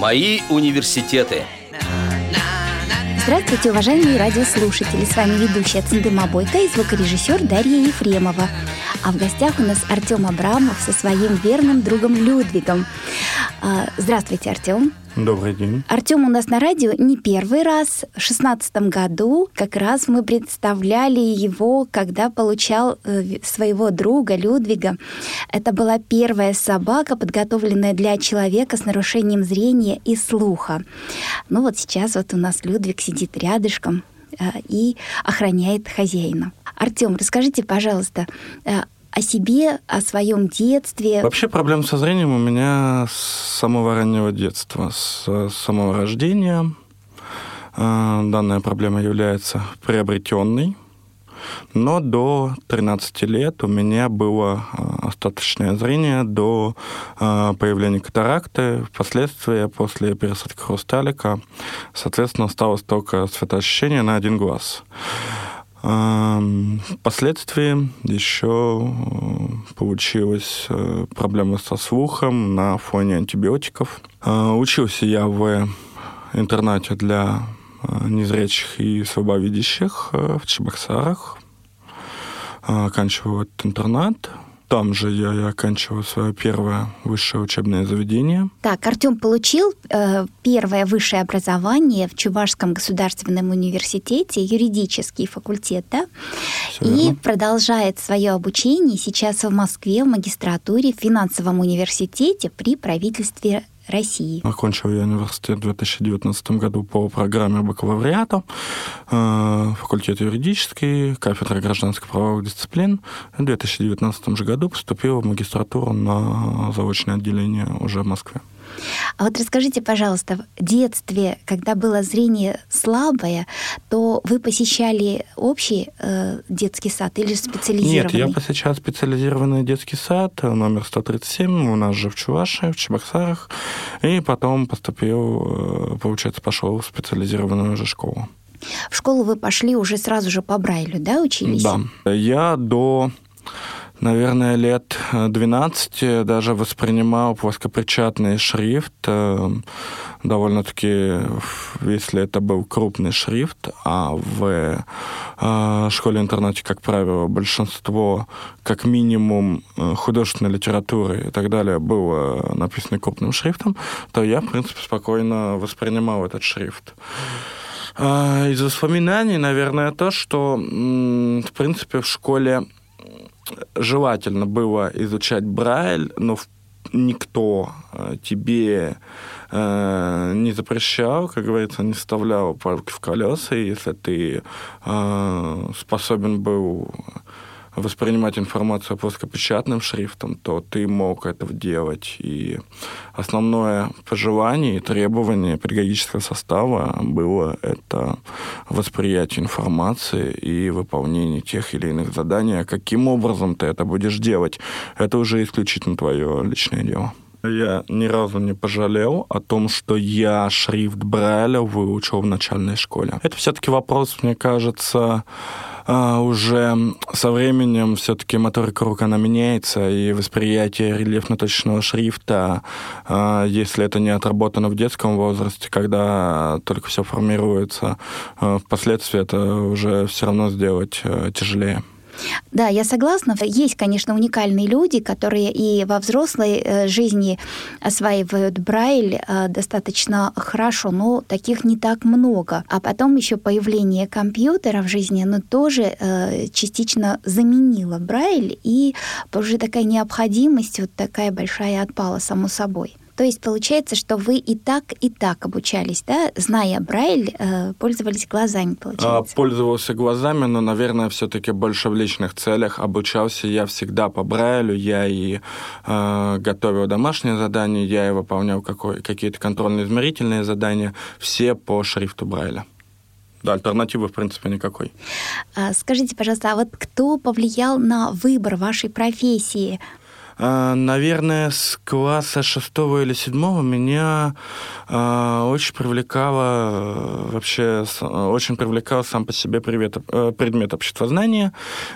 Мои университеты. Здравствуйте, уважаемые радиослушатели! С вами ведущая Циндыма Бойко и звукорежиссер Дарья Ефремова. А в гостях у нас Артем Абрамов со своим верным другом Людвигом. А, здравствуйте, Артем. Добрый день. Артем у нас на радио не первый раз. В шестнадцатом году как раз мы представляли его, когда получал э, своего друга Людвига. Это была первая собака, подготовленная для человека с нарушением зрения и слуха. Ну вот сейчас вот у нас Людвиг сидит рядышком э, и охраняет хозяина. Артем, расскажите, пожалуйста, э, о себе, о своем детстве. Вообще проблем со зрением у меня с самого раннего детства, с самого рождения. А, данная проблема является приобретенной. Но до 13 лет у меня было а, остаточное зрение до а, появления катаракты. Впоследствии, после пересадки хрусталика, соответственно, осталось только светоощущение на один глаз. Впоследствии еще э, получилась э, проблема со слухом на фоне антибиотиков. Э, учился я в интернате для незрячих и слабовидящих в Чебоксарах. Оканчивал этот интернат. Там же я и оканчивал свое первое высшее учебное заведение. Так, Артем получил э, первое высшее образование в Чувашском государственном университете, юридический факультет, да? и продолжает свое обучение сейчас в Москве в магистратуре в финансовом университете при правительстве России. Окончил я университет в 2019 году по программе бакалавриата, э, факультет юридический, кафедра гражданско-правовых дисциплин. В 2019 же году поступил в магистратуру на заочное отделение уже в Москве. А вот расскажите, пожалуйста, в детстве, когда было зрение слабое, то вы посещали общий э, детский сад или специализированный? Нет, я посещал специализированный детский сад номер 137 у нас же в Чувашии, в Чебоксарах, и потом поступил, э, получается, пошел в специализированную уже школу. В школу вы пошли уже сразу же по Брайлю, да, учились? Да. Я до наверное, лет 12 э, даже воспринимал плоскопечатный шрифт э, довольно-таки, если это был крупный шрифт, а в э, школе-интернате, как правило, большинство, как минимум, художественной литературы и так далее было написано крупным шрифтом, то я, в принципе, спокойно воспринимал этот шрифт. А, из воспоминаний, наверное, то, что, в принципе, в школе желательно было изучать Брайль, но никто э, тебе э, не запрещал, как говорится, не вставлял палки в колеса, если ты э, способен был воспринимать информацию плоскопечатным шрифтом, то ты мог это делать. И основное пожелание и требование педагогического состава было это восприятие информации и выполнение тех или иных заданий. А каким образом ты это будешь делать, это уже исключительно твое личное дело. Я ни разу не пожалел о том, что я шрифт Брайля выучил в начальной школе. Это все-таки вопрос, мне кажется, а, уже со временем все-таки моторика рук, она меняется, и восприятие рельефно-точечного шрифта, а, если это не отработано в детском возрасте, когда только все формируется, а, впоследствии это уже все равно сделать тяжелее. Да, я согласна. Есть, конечно, уникальные люди, которые и во взрослой э, жизни осваивают Брайль э, достаточно хорошо, но таких не так много. А потом еще появление компьютера в жизни, оно тоже э, частично заменило Брайль, и уже такая необходимость, вот такая большая отпала само собой. То есть получается, что вы и так, и так обучались, да? Зная Брайль, э, пользовались глазами, получается? А, пользовался глазами, но, наверное, все-таки больше в личных целях. Обучался я всегда по Брайлю, я и э, готовил домашние задания, я и выполнял какие-то контрольно-измерительные задания, все по шрифту Брайля. Да, альтернативы, в принципе, никакой. А, скажите, пожалуйста, а вот кто повлиял на выбор вашей профессии? А, наверное, с класса шестого или седьмого меня а, очень привлекало э, вообще, очень привлекал сам по себе предмет, э, предмет обществознания.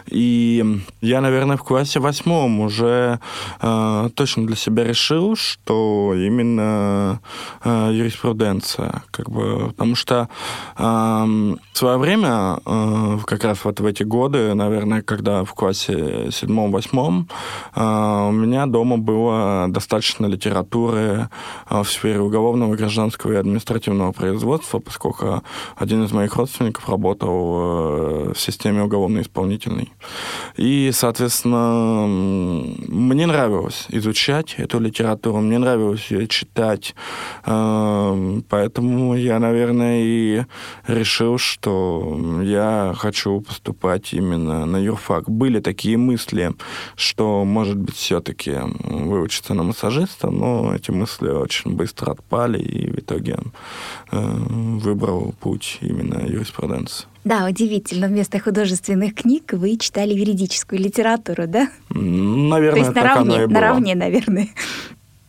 И я, наверное, в классе восьмом уже точно для себя решил, что именно юриспруденция. Как бы, потому что в свое время, как раз вот в эти годы, наверное, когда в классе седьмом-восьмом, меня дома было достаточно литературы а, в сфере уголовного, гражданского и административного производства, поскольку один из моих родственников работал э, в системе уголовно-исполнительной. И, соответственно, мне нравилось изучать эту литературу, мне нравилось ее читать, э, поэтому я, наверное, и решил, что я хочу поступать именно на юрфак. Были такие мысли, что, может быть, все-таки выучиться на массажиста, но эти мысли очень быстро отпали, и в итоге э, выбрал путь именно юриспруденции. Да, удивительно. Вместо художественных книг вы читали юридическую литературу, да? Наверное, То есть наравне, наравне, наверное.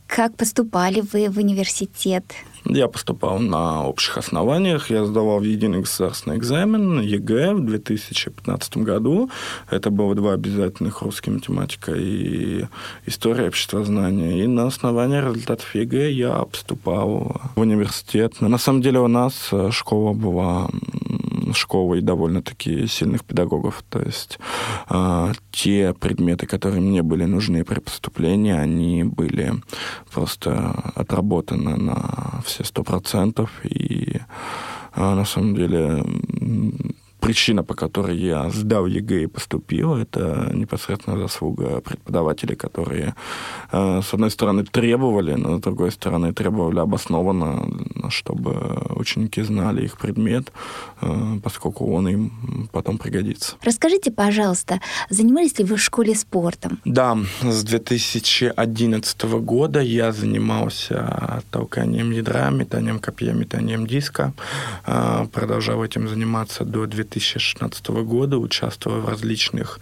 Как поступали вы в университет? Я поступал на общих основаниях. Я сдавал единый государственный экзамен ЕГЭ в 2015 году. Это было два обязательных русский математика и история обществознания. И на основании результатов ЕГЭ я поступал в университет. На самом деле у нас школа была школой довольно-таки сильных педагогов. То есть э, те предметы, которые мне были нужны при поступлении, они были просто отработаны на все сто процентов. И э, на самом деле причина, по которой я сдал ЕГЭ и поступил, это непосредственно заслуга преподавателей, которые, э, с одной стороны, требовали, но с другой стороны, требовали обоснованно, чтобы ученики знали их предмет, э, поскольку он им потом пригодится. Расскажите, пожалуйста, занимались ли вы в школе спортом? Да, с 2011 года я занимался толканием ядра, метанием копья, метанием диска. Э, продолжал этим заниматься до 2000 2016 года, участвовал в различных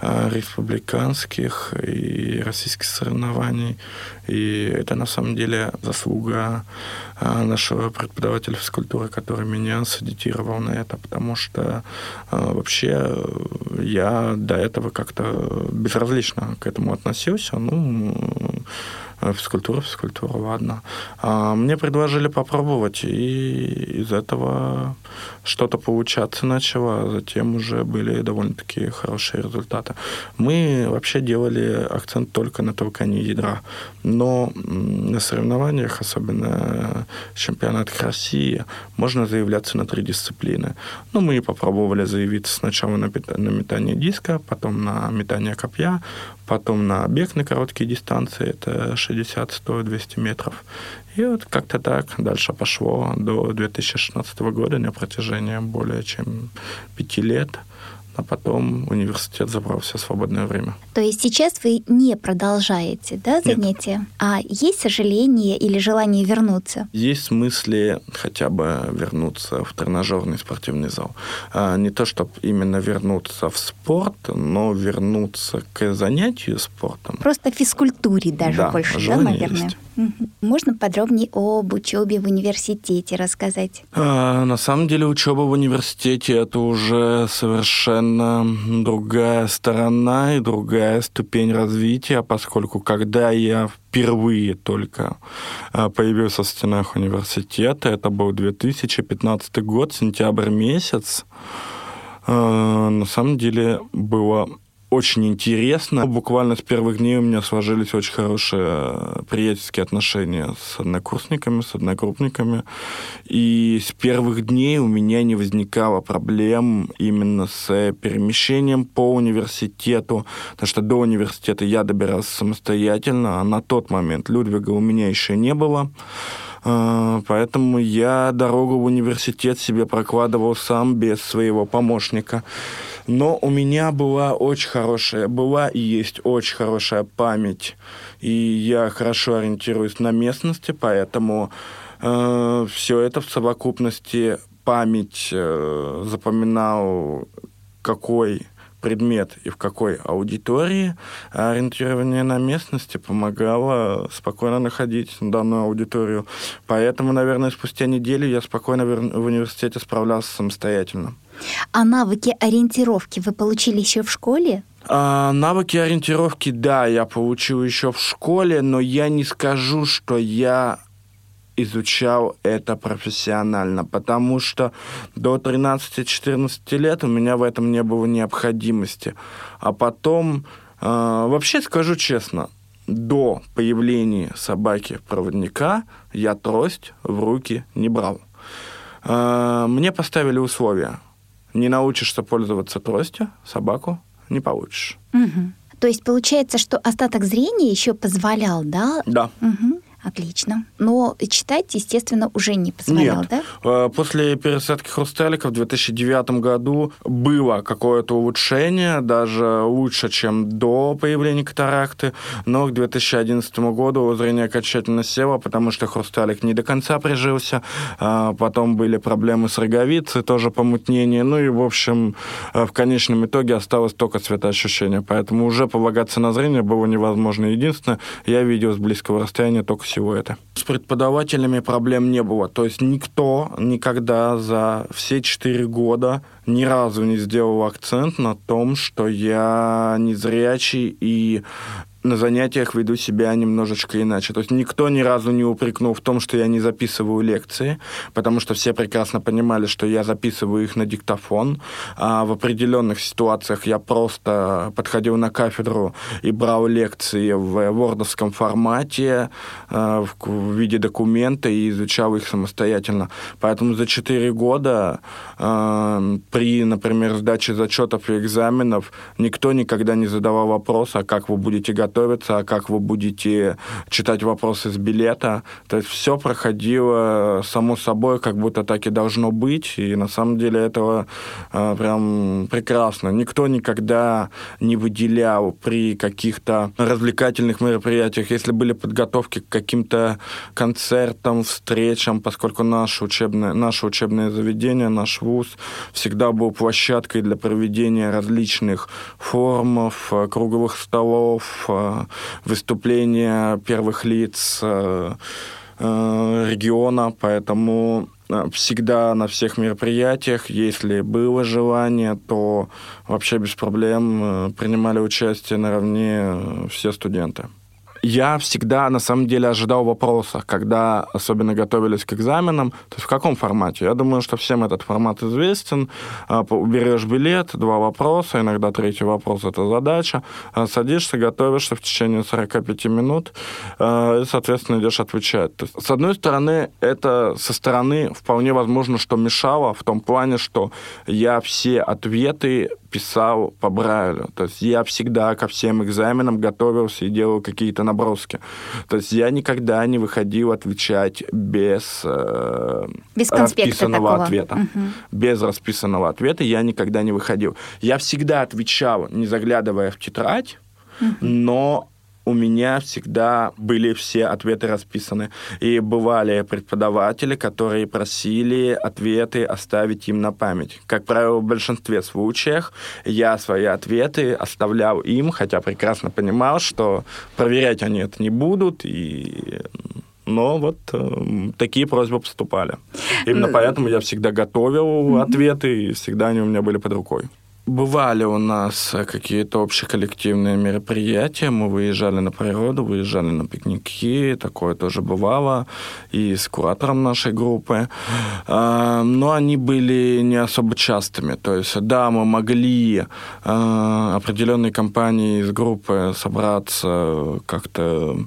э, республиканских и российских соревнований. И это на самом деле заслуга э, нашего преподавателя физкультуры, который меня садитировал на это, потому что э, вообще я до этого как-то безразлично к этому относился. Ну, физкультура, физкультура, ладно. А мне предложили попробовать, и из этого что-то получаться начало, а затем уже были довольно-таки хорошие результаты. Мы вообще делали акцент только на толкании ядра, но на соревнованиях, особенно чемпионатах России, можно заявляться на три дисциплины. Ну, мы попробовали заявиться сначала на, на метание диска, потом на метание копья, потом на бег на короткие дистанции, это 60, 100, 200 метров. И вот как-то так дальше пошло до 2016 года на протяжении более чем пяти лет – а потом университет забрал все свободное время. То есть сейчас вы не продолжаете да, занятия? Нет. А есть сожаление или желание вернуться? Есть мысли хотя бы вернуться в тренажерный спортивный зал. А не то, чтобы именно вернуться в спорт, но вернуться к занятию спортом. Просто физкультуре даже да, больше, да, наверное? Есть. Можно подробнее об учебе в университете рассказать? А, на самом деле учеба в университете это уже совершенно другая сторона и другая ступень развития, поскольку когда я впервые только а, появился в стенах университета, это был 2015 год, сентябрь месяц, а, на самом деле было очень интересно. Буквально с первых дней у меня сложились очень хорошие э, приятельские отношения с однокурсниками, с одногруппниками. И с первых дней у меня не возникало проблем именно с перемещением по университету, потому что до университета я добирался самостоятельно, а на тот момент Людвига у меня еще не было. Э, поэтому я дорогу в университет себе прокладывал сам без своего помощника. Но у меня была очень хорошая, была и есть очень хорошая память, и я хорошо ориентируюсь на местности, поэтому э, все это в совокупности память э, запоминал, какой предмет и в какой аудитории, а ориентирование на местности помогало спокойно находить данную аудиторию. Поэтому, наверное, спустя неделю я спокойно в университете справлялся самостоятельно. А навыки ориентировки вы получили еще в школе? А, навыки ориентировки, да, я получил еще в школе, но я не скажу, что я изучал это профессионально, потому что до 13-14 лет у меня в этом не было необходимости. А потом, э, вообще скажу честно, до появления собаки-проводника я трость в руки не брал. Э, мне поставили условия. Не научишься пользоваться тростью, собаку не получишь. Угу. То есть получается, что остаток зрения еще позволял, да? Да. Угу. Отлично. Но читать, естественно, уже не позволял, Нет. да? Э, после пересадки хрусталика в 2009 году было какое-то улучшение, даже лучше, чем до появления катаракты, но к 2011 году зрение окончательно село, потому что хрусталик не до конца прижился, а потом были проблемы с роговицей, тоже помутнение, ну и, в общем, э, в конечном итоге осталось только цветоощущение, поэтому уже полагаться на зрение было невозможно. Единственное, я видел с близкого расстояния только всего это. С преподавателями проблем не было. То есть никто никогда за все четыре года ни разу не сделал акцент на том, что я незрячий и на занятиях веду себя немножечко иначе. То есть никто ни разу не упрекнул в том, что я не записываю лекции, потому что все прекрасно понимали, что я записываю их на диктофон. А в определенных ситуациях я просто подходил на кафедру и брал лекции в вордовском формате, э, в виде документа и изучал их самостоятельно. Поэтому за 4 года э, при, например, сдаче зачетов и экзаменов никто никогда не задавал вопрос, а как вы будете готовы готовиться, а как вы будете читать вопросы с билета. То есть все проходило само собой, как будто так и должно быть. И на самом деле этого э, прям прекрасно. Никто никогда не выделял при каких-то развлекательных мероприятиях, если были подготовки к каким-то концертам, встречам, поскольку наше учебное, наше учебное заведение, наш вуз всегда был площадкой для проведения различных форумов, э, круговых столов, э, выступления первых лиц э, э, региона, поэтому э, всегда на всех мероприятиях, если было желание, то вообще без проблем принимали участие наравне все студенты. Я всегда, на самом деле, ожидал вопроса, когда особенно готовились к экзаменам, то есть в каком формате. Я думаю, что всем этот формат известен. А, берешь билет, два вопроса, иногда третий вопрос — это задача. А, садишься, готовишься в течение 45 минут а, и, соответственно, идешь отвечать. То есть, с одной стороны, это со стороны вполне возможно, что мешало в том плане, что я все ответы писал по Брайлю. То есть я всегда ко всем экзаменам готовился и делал какие-то наброски. То есть я никогда не выходил отвечать без, э, без расписанного такого. ответа. Угу. Без расписанного ответа я никогда не выходил. Я всегда отвечал, не заглядывая в тетрадь, угу. но у меня всегда были все ответы расписаны. И бывали преподаватели, которые просили ответы оставить им на память. Как правило, в большинстве случаев я свои ответы оставлял им, хотя прекрасно понимал, что проверять они это не будут, и но вот э, такие просьбы поступали. Именно поэтому я всегда готовил ответы, и всегда они у меня были под рукой. Бывали у нас какие-то общеколлективные мероприятия, мы выезжали на природу, выезжали на пикники, такое тоже бывало, и с куратором нашей группы. А, но они были не особо частыми. То есть, да, мы могли а, определенные компании из группы собраться, как-то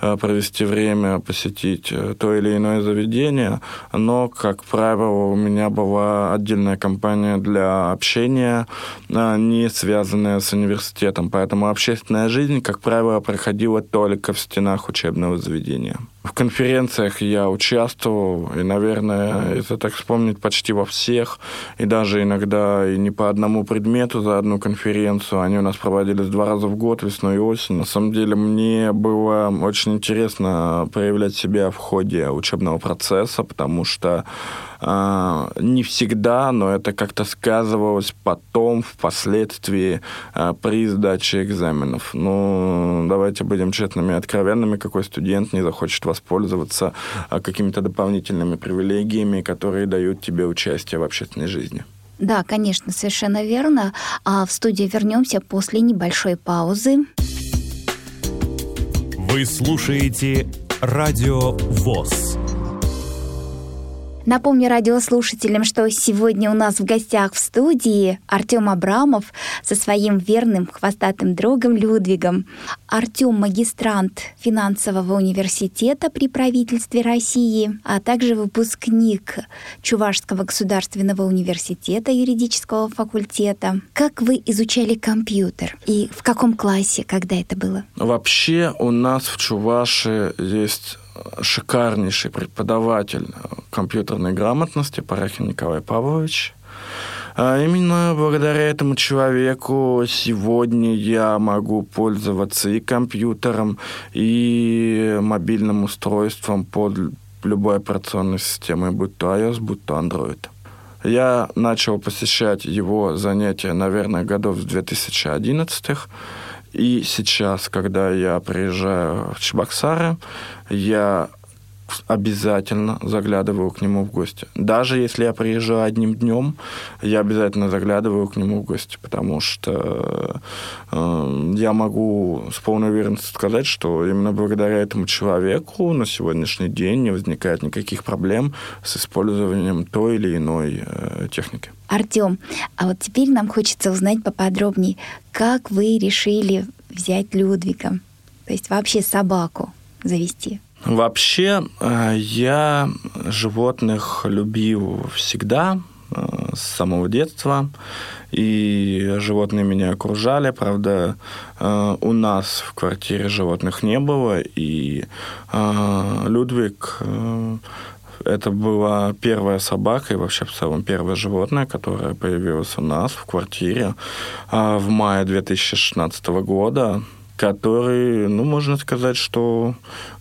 а, провести время, посетить то или иное заведение, но, как правило, у меня была отдельная компания для общения, не связанная с университетом. Поэтому общественная жизнь, как правило, проходила только в стенах учебного заведения. В конференциях я участвовал, и, наверное, если так вспомнить, почти во всех, и даже иногда и не по одному предмету за одну конференцию. Они у нас проводились два раза в год, весной и осенью. На самом деле мне было очень интересно проявлять себя в ходе учебного процесса, потому что а, не всегда, но это как-то сказывалось потом, впоследствии, а, при сдаче экзаменов. Ну, давайте будем честными и откровенными, какой студент не захочет воспользоваться а, какими-то дополнительными привилегиями, которые дают тебе участие в общественной жизни. Да, конечно, совершенно верно. А в студию вернемся после небольшой паузы. Вы слушаете Радио ВОЗ. Напомню радиослушателям, что сегодня у нас в гостях в студии Артем Абрамов со своим верным хвостатым другом Людвигом. Артем магистрант финансового университета при правительстве России, а также выпускник Чувашского государственного университета юридического факультета. Как вы изучали компьютер и в каком классе, когда это было? Вообще у нас в Чуваши есть шикарнейший преподаватель компьютерной грамотности Парахин Николай Павлович. А именно благодаря этому человеку сегодня я могу пользоваться и компьютером, и мобильным устройством под любой операционной системой, будь то iOS, будь то Android. Я начал посещать его занятия, наверное, годов с 2011-х. И сейчас, когда я приезжаю в Чебоксары, я обязательно заглядываю к нему в гости. Даже если я приезжаю одним днем, я обязательно заглядываю к нему в гости, потому что э, я могу с полной уверенностью сказать, что именно благодаря этому человеку на сегодняшний день не возникает никаких проблем с использованием той или иной э, техники. Артем, а вот теперь нам хочется узнать поподробнее, как вы решили взять Людвига, то есть вообще собаку завести? Вообще, э, я животных любил всегда, э, с самого детства, и животные меня окружали. Правда, э, у нас в квартире животных не было, и Людвиг это была первая собака и вообще в целом первое животное, которое появилось у нас в квартире в мае 2016 года который, ну, можно сказать, что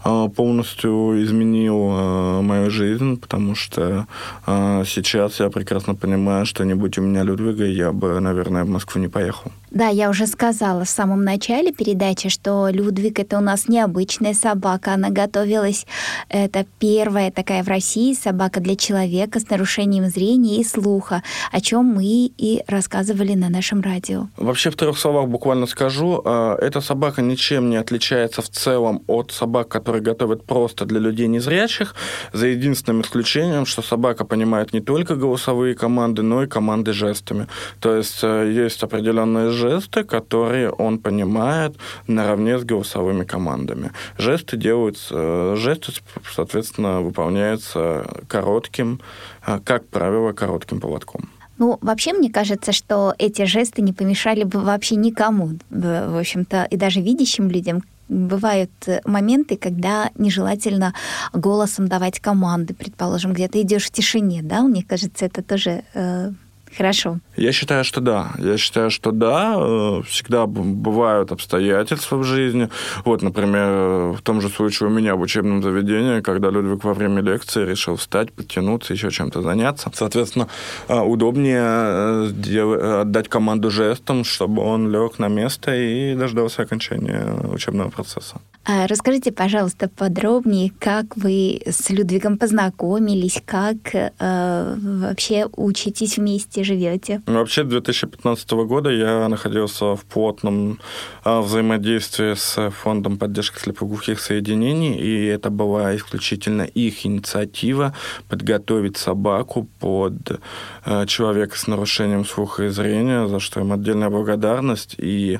полностью изменил а, мою жизнь, потому что а, сейчас я прекрасно понимаю, что не будь у меня Людвига, я бы, наверное, в Москву не поехал. Да, я уже сказала в самом начале передачи, что Людвиг это у нас необычная собака. Она готовилась, это первая такая в России собака для человека с нарушением зрения и слуха, о чем мы и рассказывали на нашем радио. Вообще в трех словах буквально скажу, эта собака ничем не отличается в целом от собак, которые готовят просто для людей незрячих, за единственным исключением, что собака понимает не только голосовые команды, но и команды жестами. То есть э, есть определенные жесты, которые он понимает наравне с голосовыми командами. Жесты делаются, э, жесты, соответственно, выполняются коротким, э, как правило, коротким поводком. Ну, вообще, мне кажется, что эти жесты не помешали бы вообще никому, в общем-то, и даже видящим людям, бывают моменты, когда нежелательно голосом давать команды, предположим, где ты идешь в тишине, да, мне кажется, это тоже э, Хорошо. Я считаю, что да. Я считаю, что да. Э, всегда бывают обстоятельства в жизни. Вот, например, в том же случае у меня в учебном заведении, когда Людвиг во время лекции решил встать, подтянуться, еще чем-то заняться. Соответственно, э, удобнее э, отдать команду жестом, чтобы он лег на место и дождался окончания учебного процесса. А расскажите, пожалуйста, подробнее, как вы с Людвигом познакомились, как э, вообще учитесь вместе, живете? Ну, вообще, 2015 года я находился в плотном э, взаимодействии с Фондом поддержки слепоглухих соединений, и это была исключительно их инициатива подготовить собаку под э, человека с нарушением слуха и зрения, за что им отдельная благодарность. И э,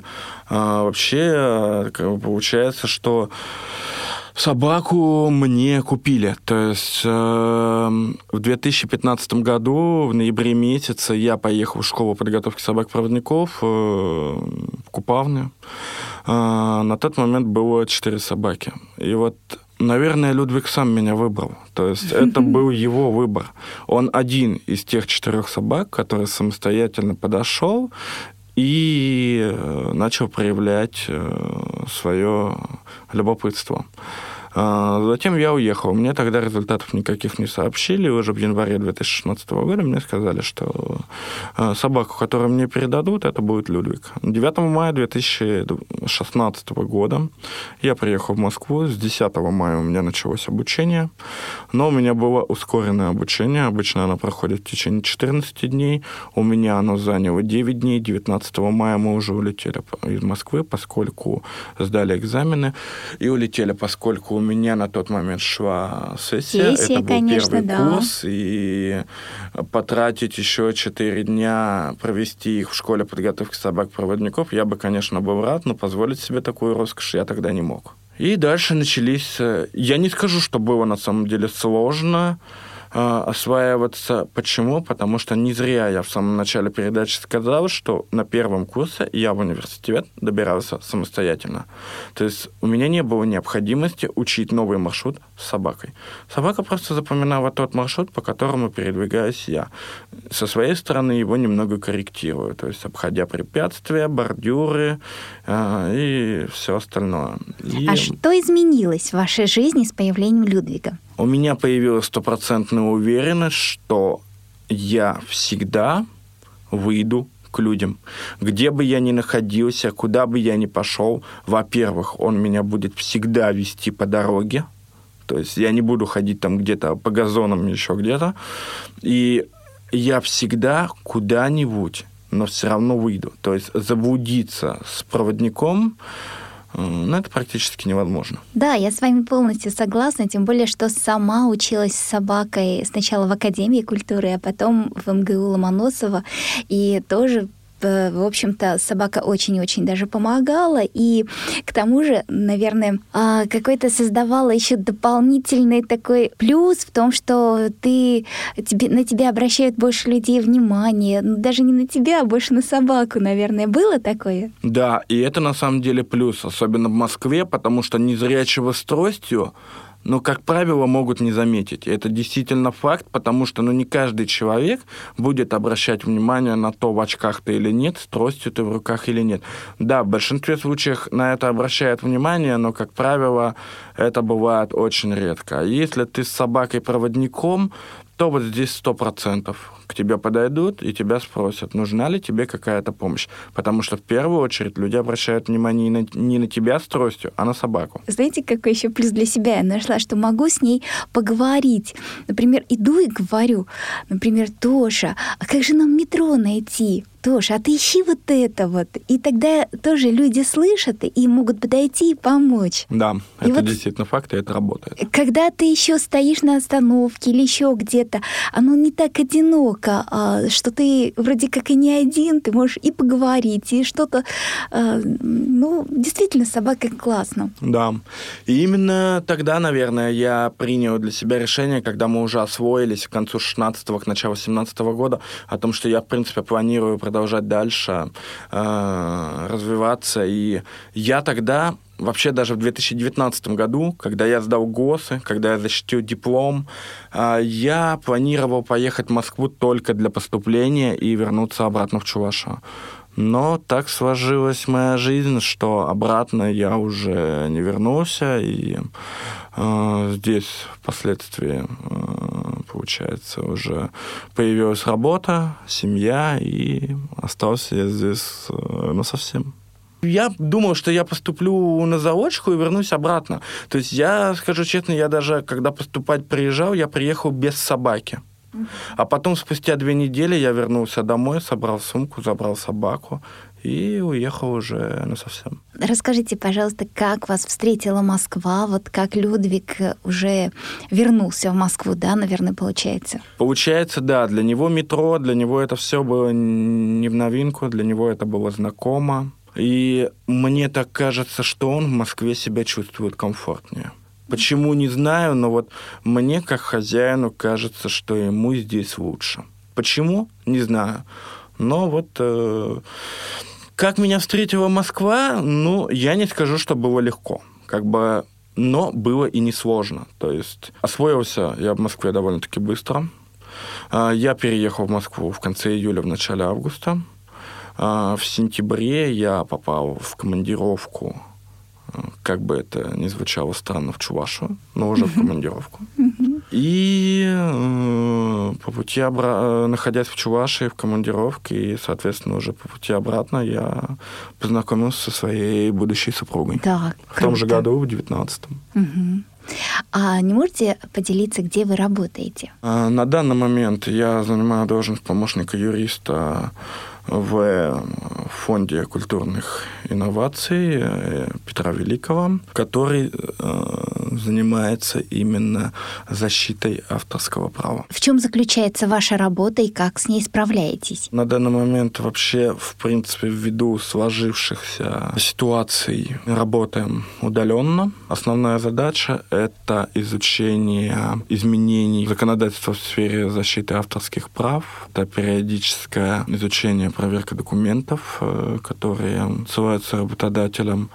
вообще э, получается, что что собаку мне купили. То есть э, в 2015 году, в ноябре месяце, я поехал в школу подготовки собак-проводников э, в Купавне. Э, на тот момент было четыре собаки. И вот Наверное, Людвиг сам меня выбрал. То есть это был его выбор. Он один из тех четырех собак, который самостоятельно подошел и э, начал проявлять э, свое любопытство. А, затем я уехал. Мне тогда результатов никаких не сообщили. Уже в январе 2016 года мне сказали, что а, собаку, которую мне передадут, это будет Людвиг. 9 мая 2016 года я приехал в Москву. С 10 мая у меня началось обучение. Но у меня было ускоренное обучение. Обычно оно проходит в течение 14 дней. У меня оно заняло 9 дней. 19 мая мы уже улетели из Москвы, поскольку сдали экзамены. И улетели, поскольку у меня на тот момент шла сессия. Сессия, это был конечно, первый да. курс. И потратить еще 4 дня, провести их в школе подготовки собак-проводников, я бы, конечно, был рад, но позволить себе такую роскошь я тогда не мог. И дальше начались... э, Я не скажу, что было на самом деле сложно э, осваиваться. Почему? Потому что не зря я в самом начале передачи сказал, что на первом курсе я в университет добирался самостоятельно. То есть у меня не было необходимости учить новый маршрут с собакой. Собака просто запоминала тот маршрут, по которому передвигаюсь я. Со своей стороны его немного корректирую, то есть обходя препятствия, бордюры э, и все остальное. И- А что изменилось в вашей жизни с появлением Людвига? У меня появилась стопроцентная уверенность, что я всегда выйду к людям. Где бы я ни находился, куда бы я ни пошел, во-первых, он меня будет всегда вести по дороге, то есть я не буду ходить там где-то по газонам, еще где-то, и я всегда куда-нибудь, но все равно выйду. То есть заблудиться с проводником, ну, это практически невозможно. Да, я с вами полностью согласна, тем более, что сама училась с собакой сначала в Академии культуры, а потом в МГУ Ломоносова, и тоже в общем-то, собака очень-очень даже помогала, и к тому же, наверное, а, какой-то создавала еще дополнительный такой плюс в том, что ты, тебе, на тебя обращают больше людей внимания, ну, даже не на тебя, а больше на собаку, наверное. Было такое? Да, и это на самом деле плюс, особенно в Москве, потому что незрячего с тростью, ну, как правило, могут не заметить. Это действительно факт, потому что ну, не каждый человек будет обращать внимание на то, в очках ты или нет, с тростью ты в руках или нет. Да, в большинстве случаев на это обращают внимание, но, как правило, это бывает очень редко. Если ты с собакой-проводником, то вот здесь сто процентов к тебе подойдут и тебя спросят, нужна ли тебе какая-то помощь. Потому что в первую очередь люди обращают внимание не на, не на тебя с тростью, а на собаку. Знаете, какой еще плюс для себя я нашла, что могу с ней поговорить. Например, иду и говорю, например, Тоша, а как же нам метро найти? Тоша, а ты ищи вот это вот. И тогда тоже люди слышат и могут подойти и помочь. Да, И это вот- действительно факт, и это работает. Когда ты еще стоишь на остановке или еще где-то, оно не так одиноко, а, что ты вроде как и не один, ты можешь и поговорить, и что-то... а, Ну, действительно, собака классно. Да. И именно тогда, наверное, я принял для себя решение, когда мы уже освоились к концу 16 к началу 17 года, о том, что я, в принципе, планирую продолжать дальше э, развиваться. И я тогда Вообще даже в 2019 году, когда я сдал ГОСы, когда я защитил диплом, э, я планировал поехать в Москву только для поступления и вернуться обратно в Чувашу. Но так сложилась моя жизнь, что обратно я уже не вернулся, и э, здесь впоследствии, э, получается, уже появилась работа, семья, и остался я здесь э, насовсем. Я думал, что я поступлю на заочку и вернусь обратно. То есть я, скажу честно, я даже, когда поступать приезжал, я приехал без собаки. А потом, спустя две недели, я вернулся домой, собрал сумку, забрал собаку и уехал уже на совсем. Расскажите, пожалуйста, как вас встретила Москва, вот как Людвиг уже вернулся в Москву, да, наверное, получается? Получается, да, для него метро, для него это все было не в новинку, для него это было знакомо. И мне так кажется, что он в Москве себя чувствует комфортнее. Почему, не знаю, но вот мне, как хозяину, кажется, что ему здесь лучше. Почему? Не знаю. Но вот э, как меня встретила Москва, ну, я не скажу, что было легко. Как бы но было и несложно. То есть освоился я в Москве довольно-таки быстро. А, я переехал в Москву в конце июля, в начале августа. А, в сентябре я попал в командировку, как бы это ни звучало странно, в Чувашу, но уже в командировку. И э, по пути, обра... находясь в Чувашии в командировке, и, соответственно, уже по пути обратно я познакомился со своей будущей супругой. Так, в том же году, в 19-м. Угу. А не можете поделиться, где вы работаете? А, на данный момент я занимаю должность помощника юриста в фонде культурных инноваций э, Петра Великого, который э, занимается именно защитой авторского права. В чем заключается ваша работа и как с ней справляетесь? На данный момент вообще, в принципе, ввиду сложившихся ситуаций работаем удаленно. Основная задача — это изучение изменений законодательства в сфере защиты авторских прав, это периодическое изучение проверка документов, э, которые ссылаются работодателям.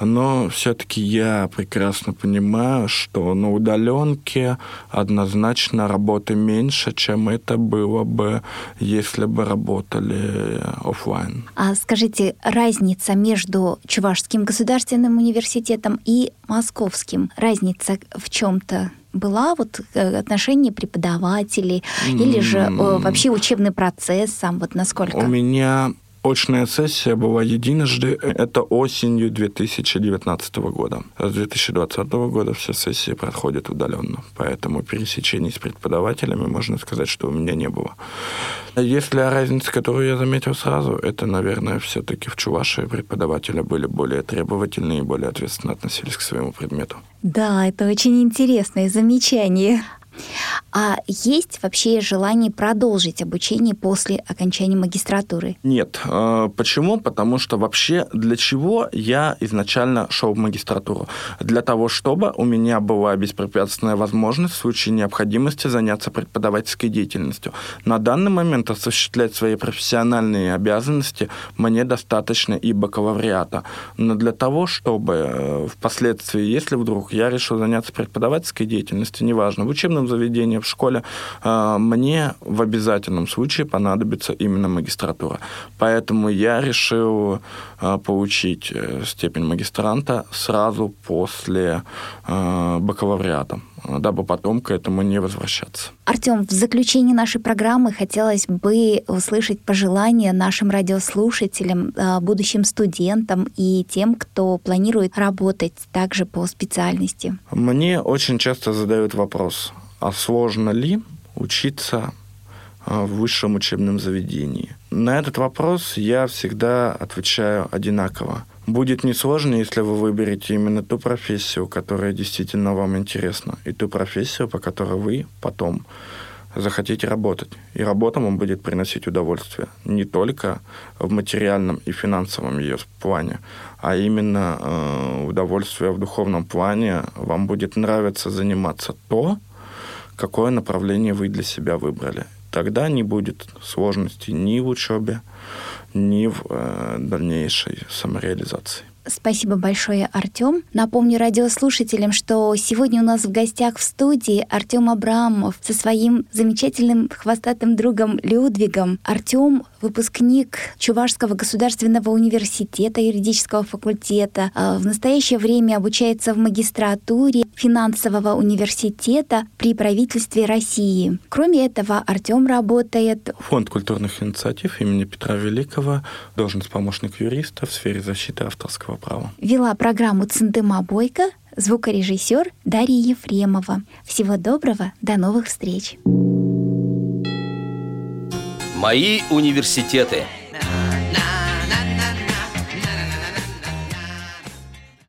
Но все-таки я прекрасно понимаю, что на удаленке однозначно работы меньше, чем это было бы, если бы работали офлайн. А скажите, разница между Чувашским государственным университетом и Московским, разница в чем-то была вот э, отношение преподавателей или же э, вообще учебный процесс сам вот насколько? У меня Очная сессия была единожды, это осенью 2019 года. С 2020 года все сессии проходят удаленно, поэтому пересечений с преподавателями, можно сказать, что у меня не было. Если разница, которую я заметил сразу, это, наверное, все-таки в Чувашии преподаватели были более требовательные и более ответственно относились к своему предмету. Да, это очень интересное замечание. А есть вообще желание продолжить обучение после окончания магистратуры? Нет. А, почему? Потому что вообще для чего я изначально шел в магистратуру? Для того, чтобы у меня была беспрепятственная возможность в случае необходимости заняться преподавательской деятельностью. На данный момент осуществлять свои профессиональные обязанности мне достаточно и бакалавриата. Но для того, чтобы э, впоследствии, если вдруг я решил заняться преподавательской деятельностью, неважно, в учебном заведении, в школе, а, мне в обязательном случае понадобится именно магистратура. Поэтому я решил а, получить э, степень магистранта сразу после а, бакалавриата дабы потом к этому не возвращаться. Артем, в заключении нашей программы хотелось бы услышать пожелания нашим радиослушателям, будущим студентам и тем, кто планирует работать также по специальности. Мне очень часто задают вопрос, а сложно ли учиться а, в высшем учебном заведении? На этот вопрос я всегда отвечаю одинаково. Будет несложно, если вы выберете именно ту профессию, которая действительно вам интересна, и ту профессию, по которой вы потом захотите работать. И работа вам будет приносить удовольствие не только в материальном и финансовом ее плане, а именно э, удовольствие в духовном плане. Вам будет нравиться заниматься то, какое направление вы для себя выбрали. Тогда не будет сложностей ни в учебе, ни в э, дальнейшей самореализации. Спасибо большое, Артем. Напомню радиослушателям, что сегодня у нас в гостях в студии Артем Абрамов со своим замечательным хвостатым другом Людвигом. Артем — выпускник Чувашского государственного университета юридического факультета. А в настоящее время обучается в магистратуре финансового университета при правительстве России. Кроме этого, Артем работает... Фонд культурных инициатив имени Петра Великого, должность помощник юриста в сфере защиты авторского права. Вела программу Центыма Бойко, звукорежиссер Дарья Ефремова. Всего доброго, до новых встреч. Мои университеты –